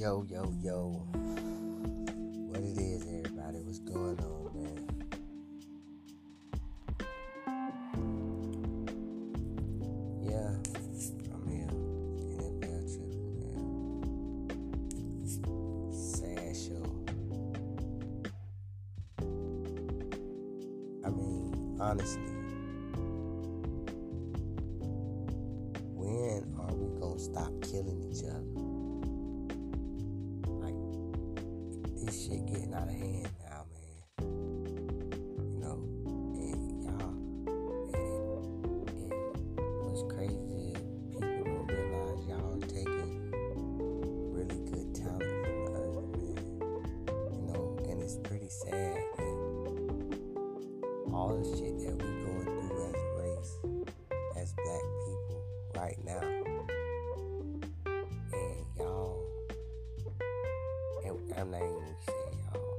Yo, yo, yo. What it is, everybody? What's going on, man? Yeah, here. Man. Sad show. I mean, honestly, when are we gonna stop killing this shit getting out of hand now, man. You know, and y'all, and, and what's crazy is people don't realize y'all are taking really good talent from the earth, man. You know, and it's pretty sad that all the shit that we going through as a race, as black people right now, I'm not even gonna say y'all,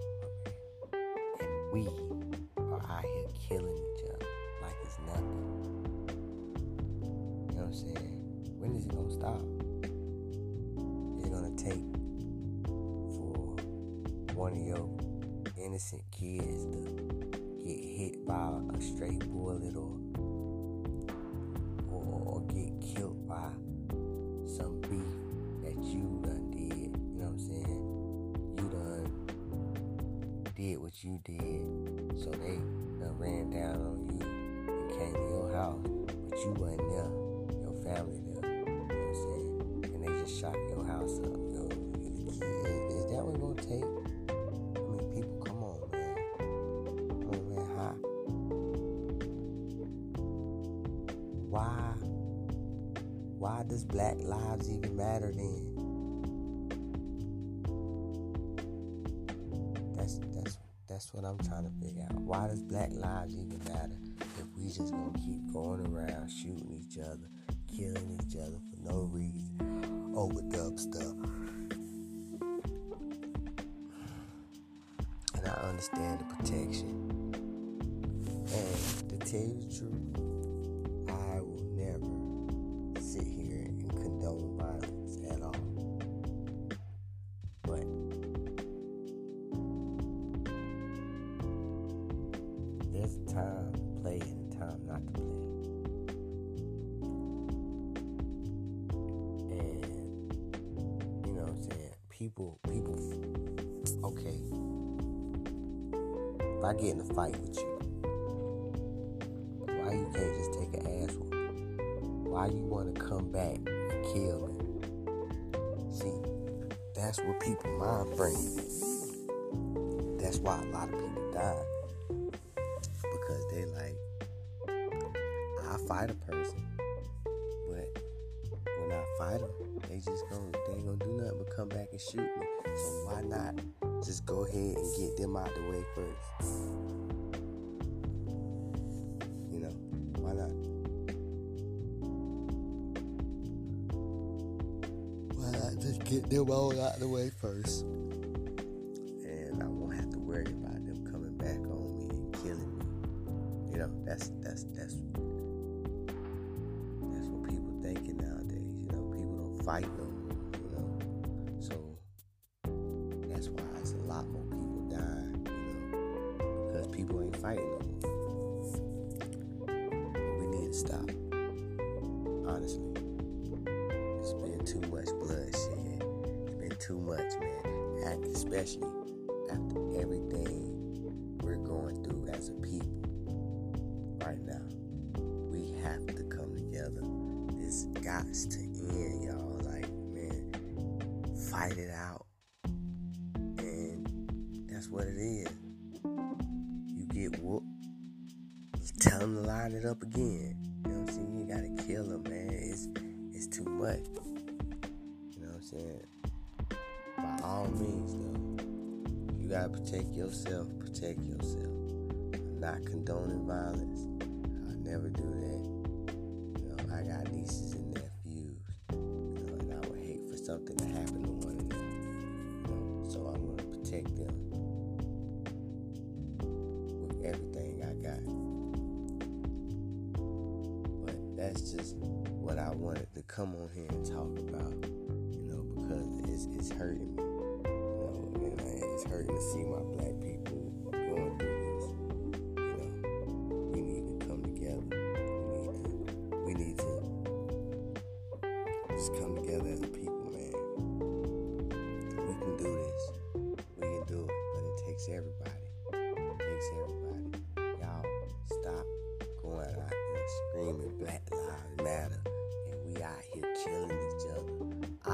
and we are out here killing each other like it's nothing. You know what I'm saying? When is it gonna stop? Is it gonna take for one of your innocent kids to get hit by a stray bullet or, did what you did, so they done ran down on you and came to your house, but you wasn't there. Your family there. You know what I'm saying? And they just shot your house up. Is, is that what it's gonna take? I mean, people, come on, man. Come on, man. Why? Why does Black Lives even matter then? That's what I'm trying to figure out. Why does Black Lives even matter if we just gonna keep going around shooting each other, killing each other for no reason oh, over dumb stuff? And I understand the protection. And to tell you the truth, People people okay. If I get in a fight with you, why you can't just take an ass? Why you want to come back and kill me? See, that's what people mind frame. That's why a lot of people die because they like, I fight a person, fight them, they just gonna they ain't gonna do nothing but come back and shoot me. So why not just go ahead and get them out of the way first? You know, why not? Why not just get them all out of the way first? And I won't have to worry about them coming back on me and killing me. You know, that's that's that's fight more. You know, so that's why it's a lot more people dying. You know, because people ain't fighting no. We need to stop. Honestly, it's been too much bloodshed. It's been too much, man. Especially after everything we're going through as a people right now. We have to come together. This got to end, y'all. Fight it out. And that's what it is. You get whooped. You tell them to line it up again. You know what I'm saying? You gotta kill them, man. It's it's too much. You know what I'm saying? By all means, though, you gotta protect yourself. Protect yourself. I'm not condoning violence. I'll never do that. You know, I got nieces in nephews. Something to happen to one of them. You know, so I'm gonna protect them with everything I got. But that's just what I wanted to come on here and talk about. You know, because it's, it's hurting me. You know, and it's hurting to see my black people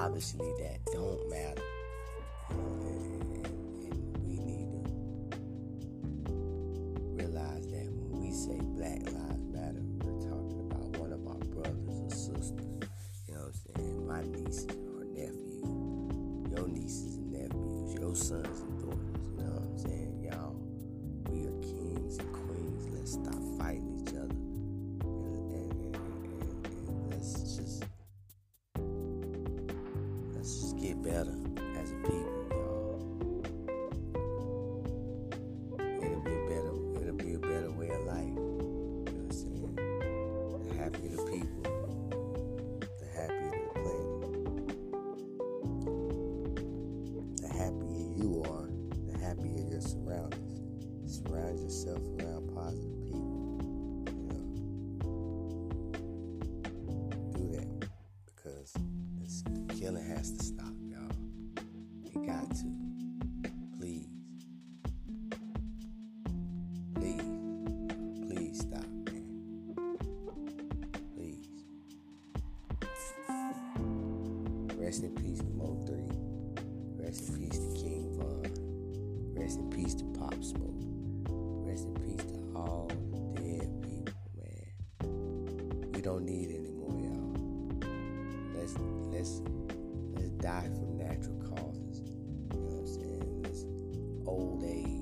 Obviously, that don't matter. We need to realize that when we say Black Lives Matter, we're talking about one of our brothers or sisters. You know what I'm saying? My or your nieces and nephews, your sons and daughters. You know what I'm saying? Y'all, we are kings and queens. Let's stop fighting better as a people, y'all. It'll be a better it'll be a better way of life. You know what I'm saying? The happier the people, the happier the planet. The happier you are, the happier your surroundings. Surround yourself around positive people. Do that because this the killing has to stop, got to. Please. Please. Please stop, man. Please. Rest in peace to Mo 3. Rest in peace to King Von. Rest in peace to Pop Smoke. Rest in peace to all dead people, man. We don't need any more, y'all. Let's let's let's die from natural causes old age.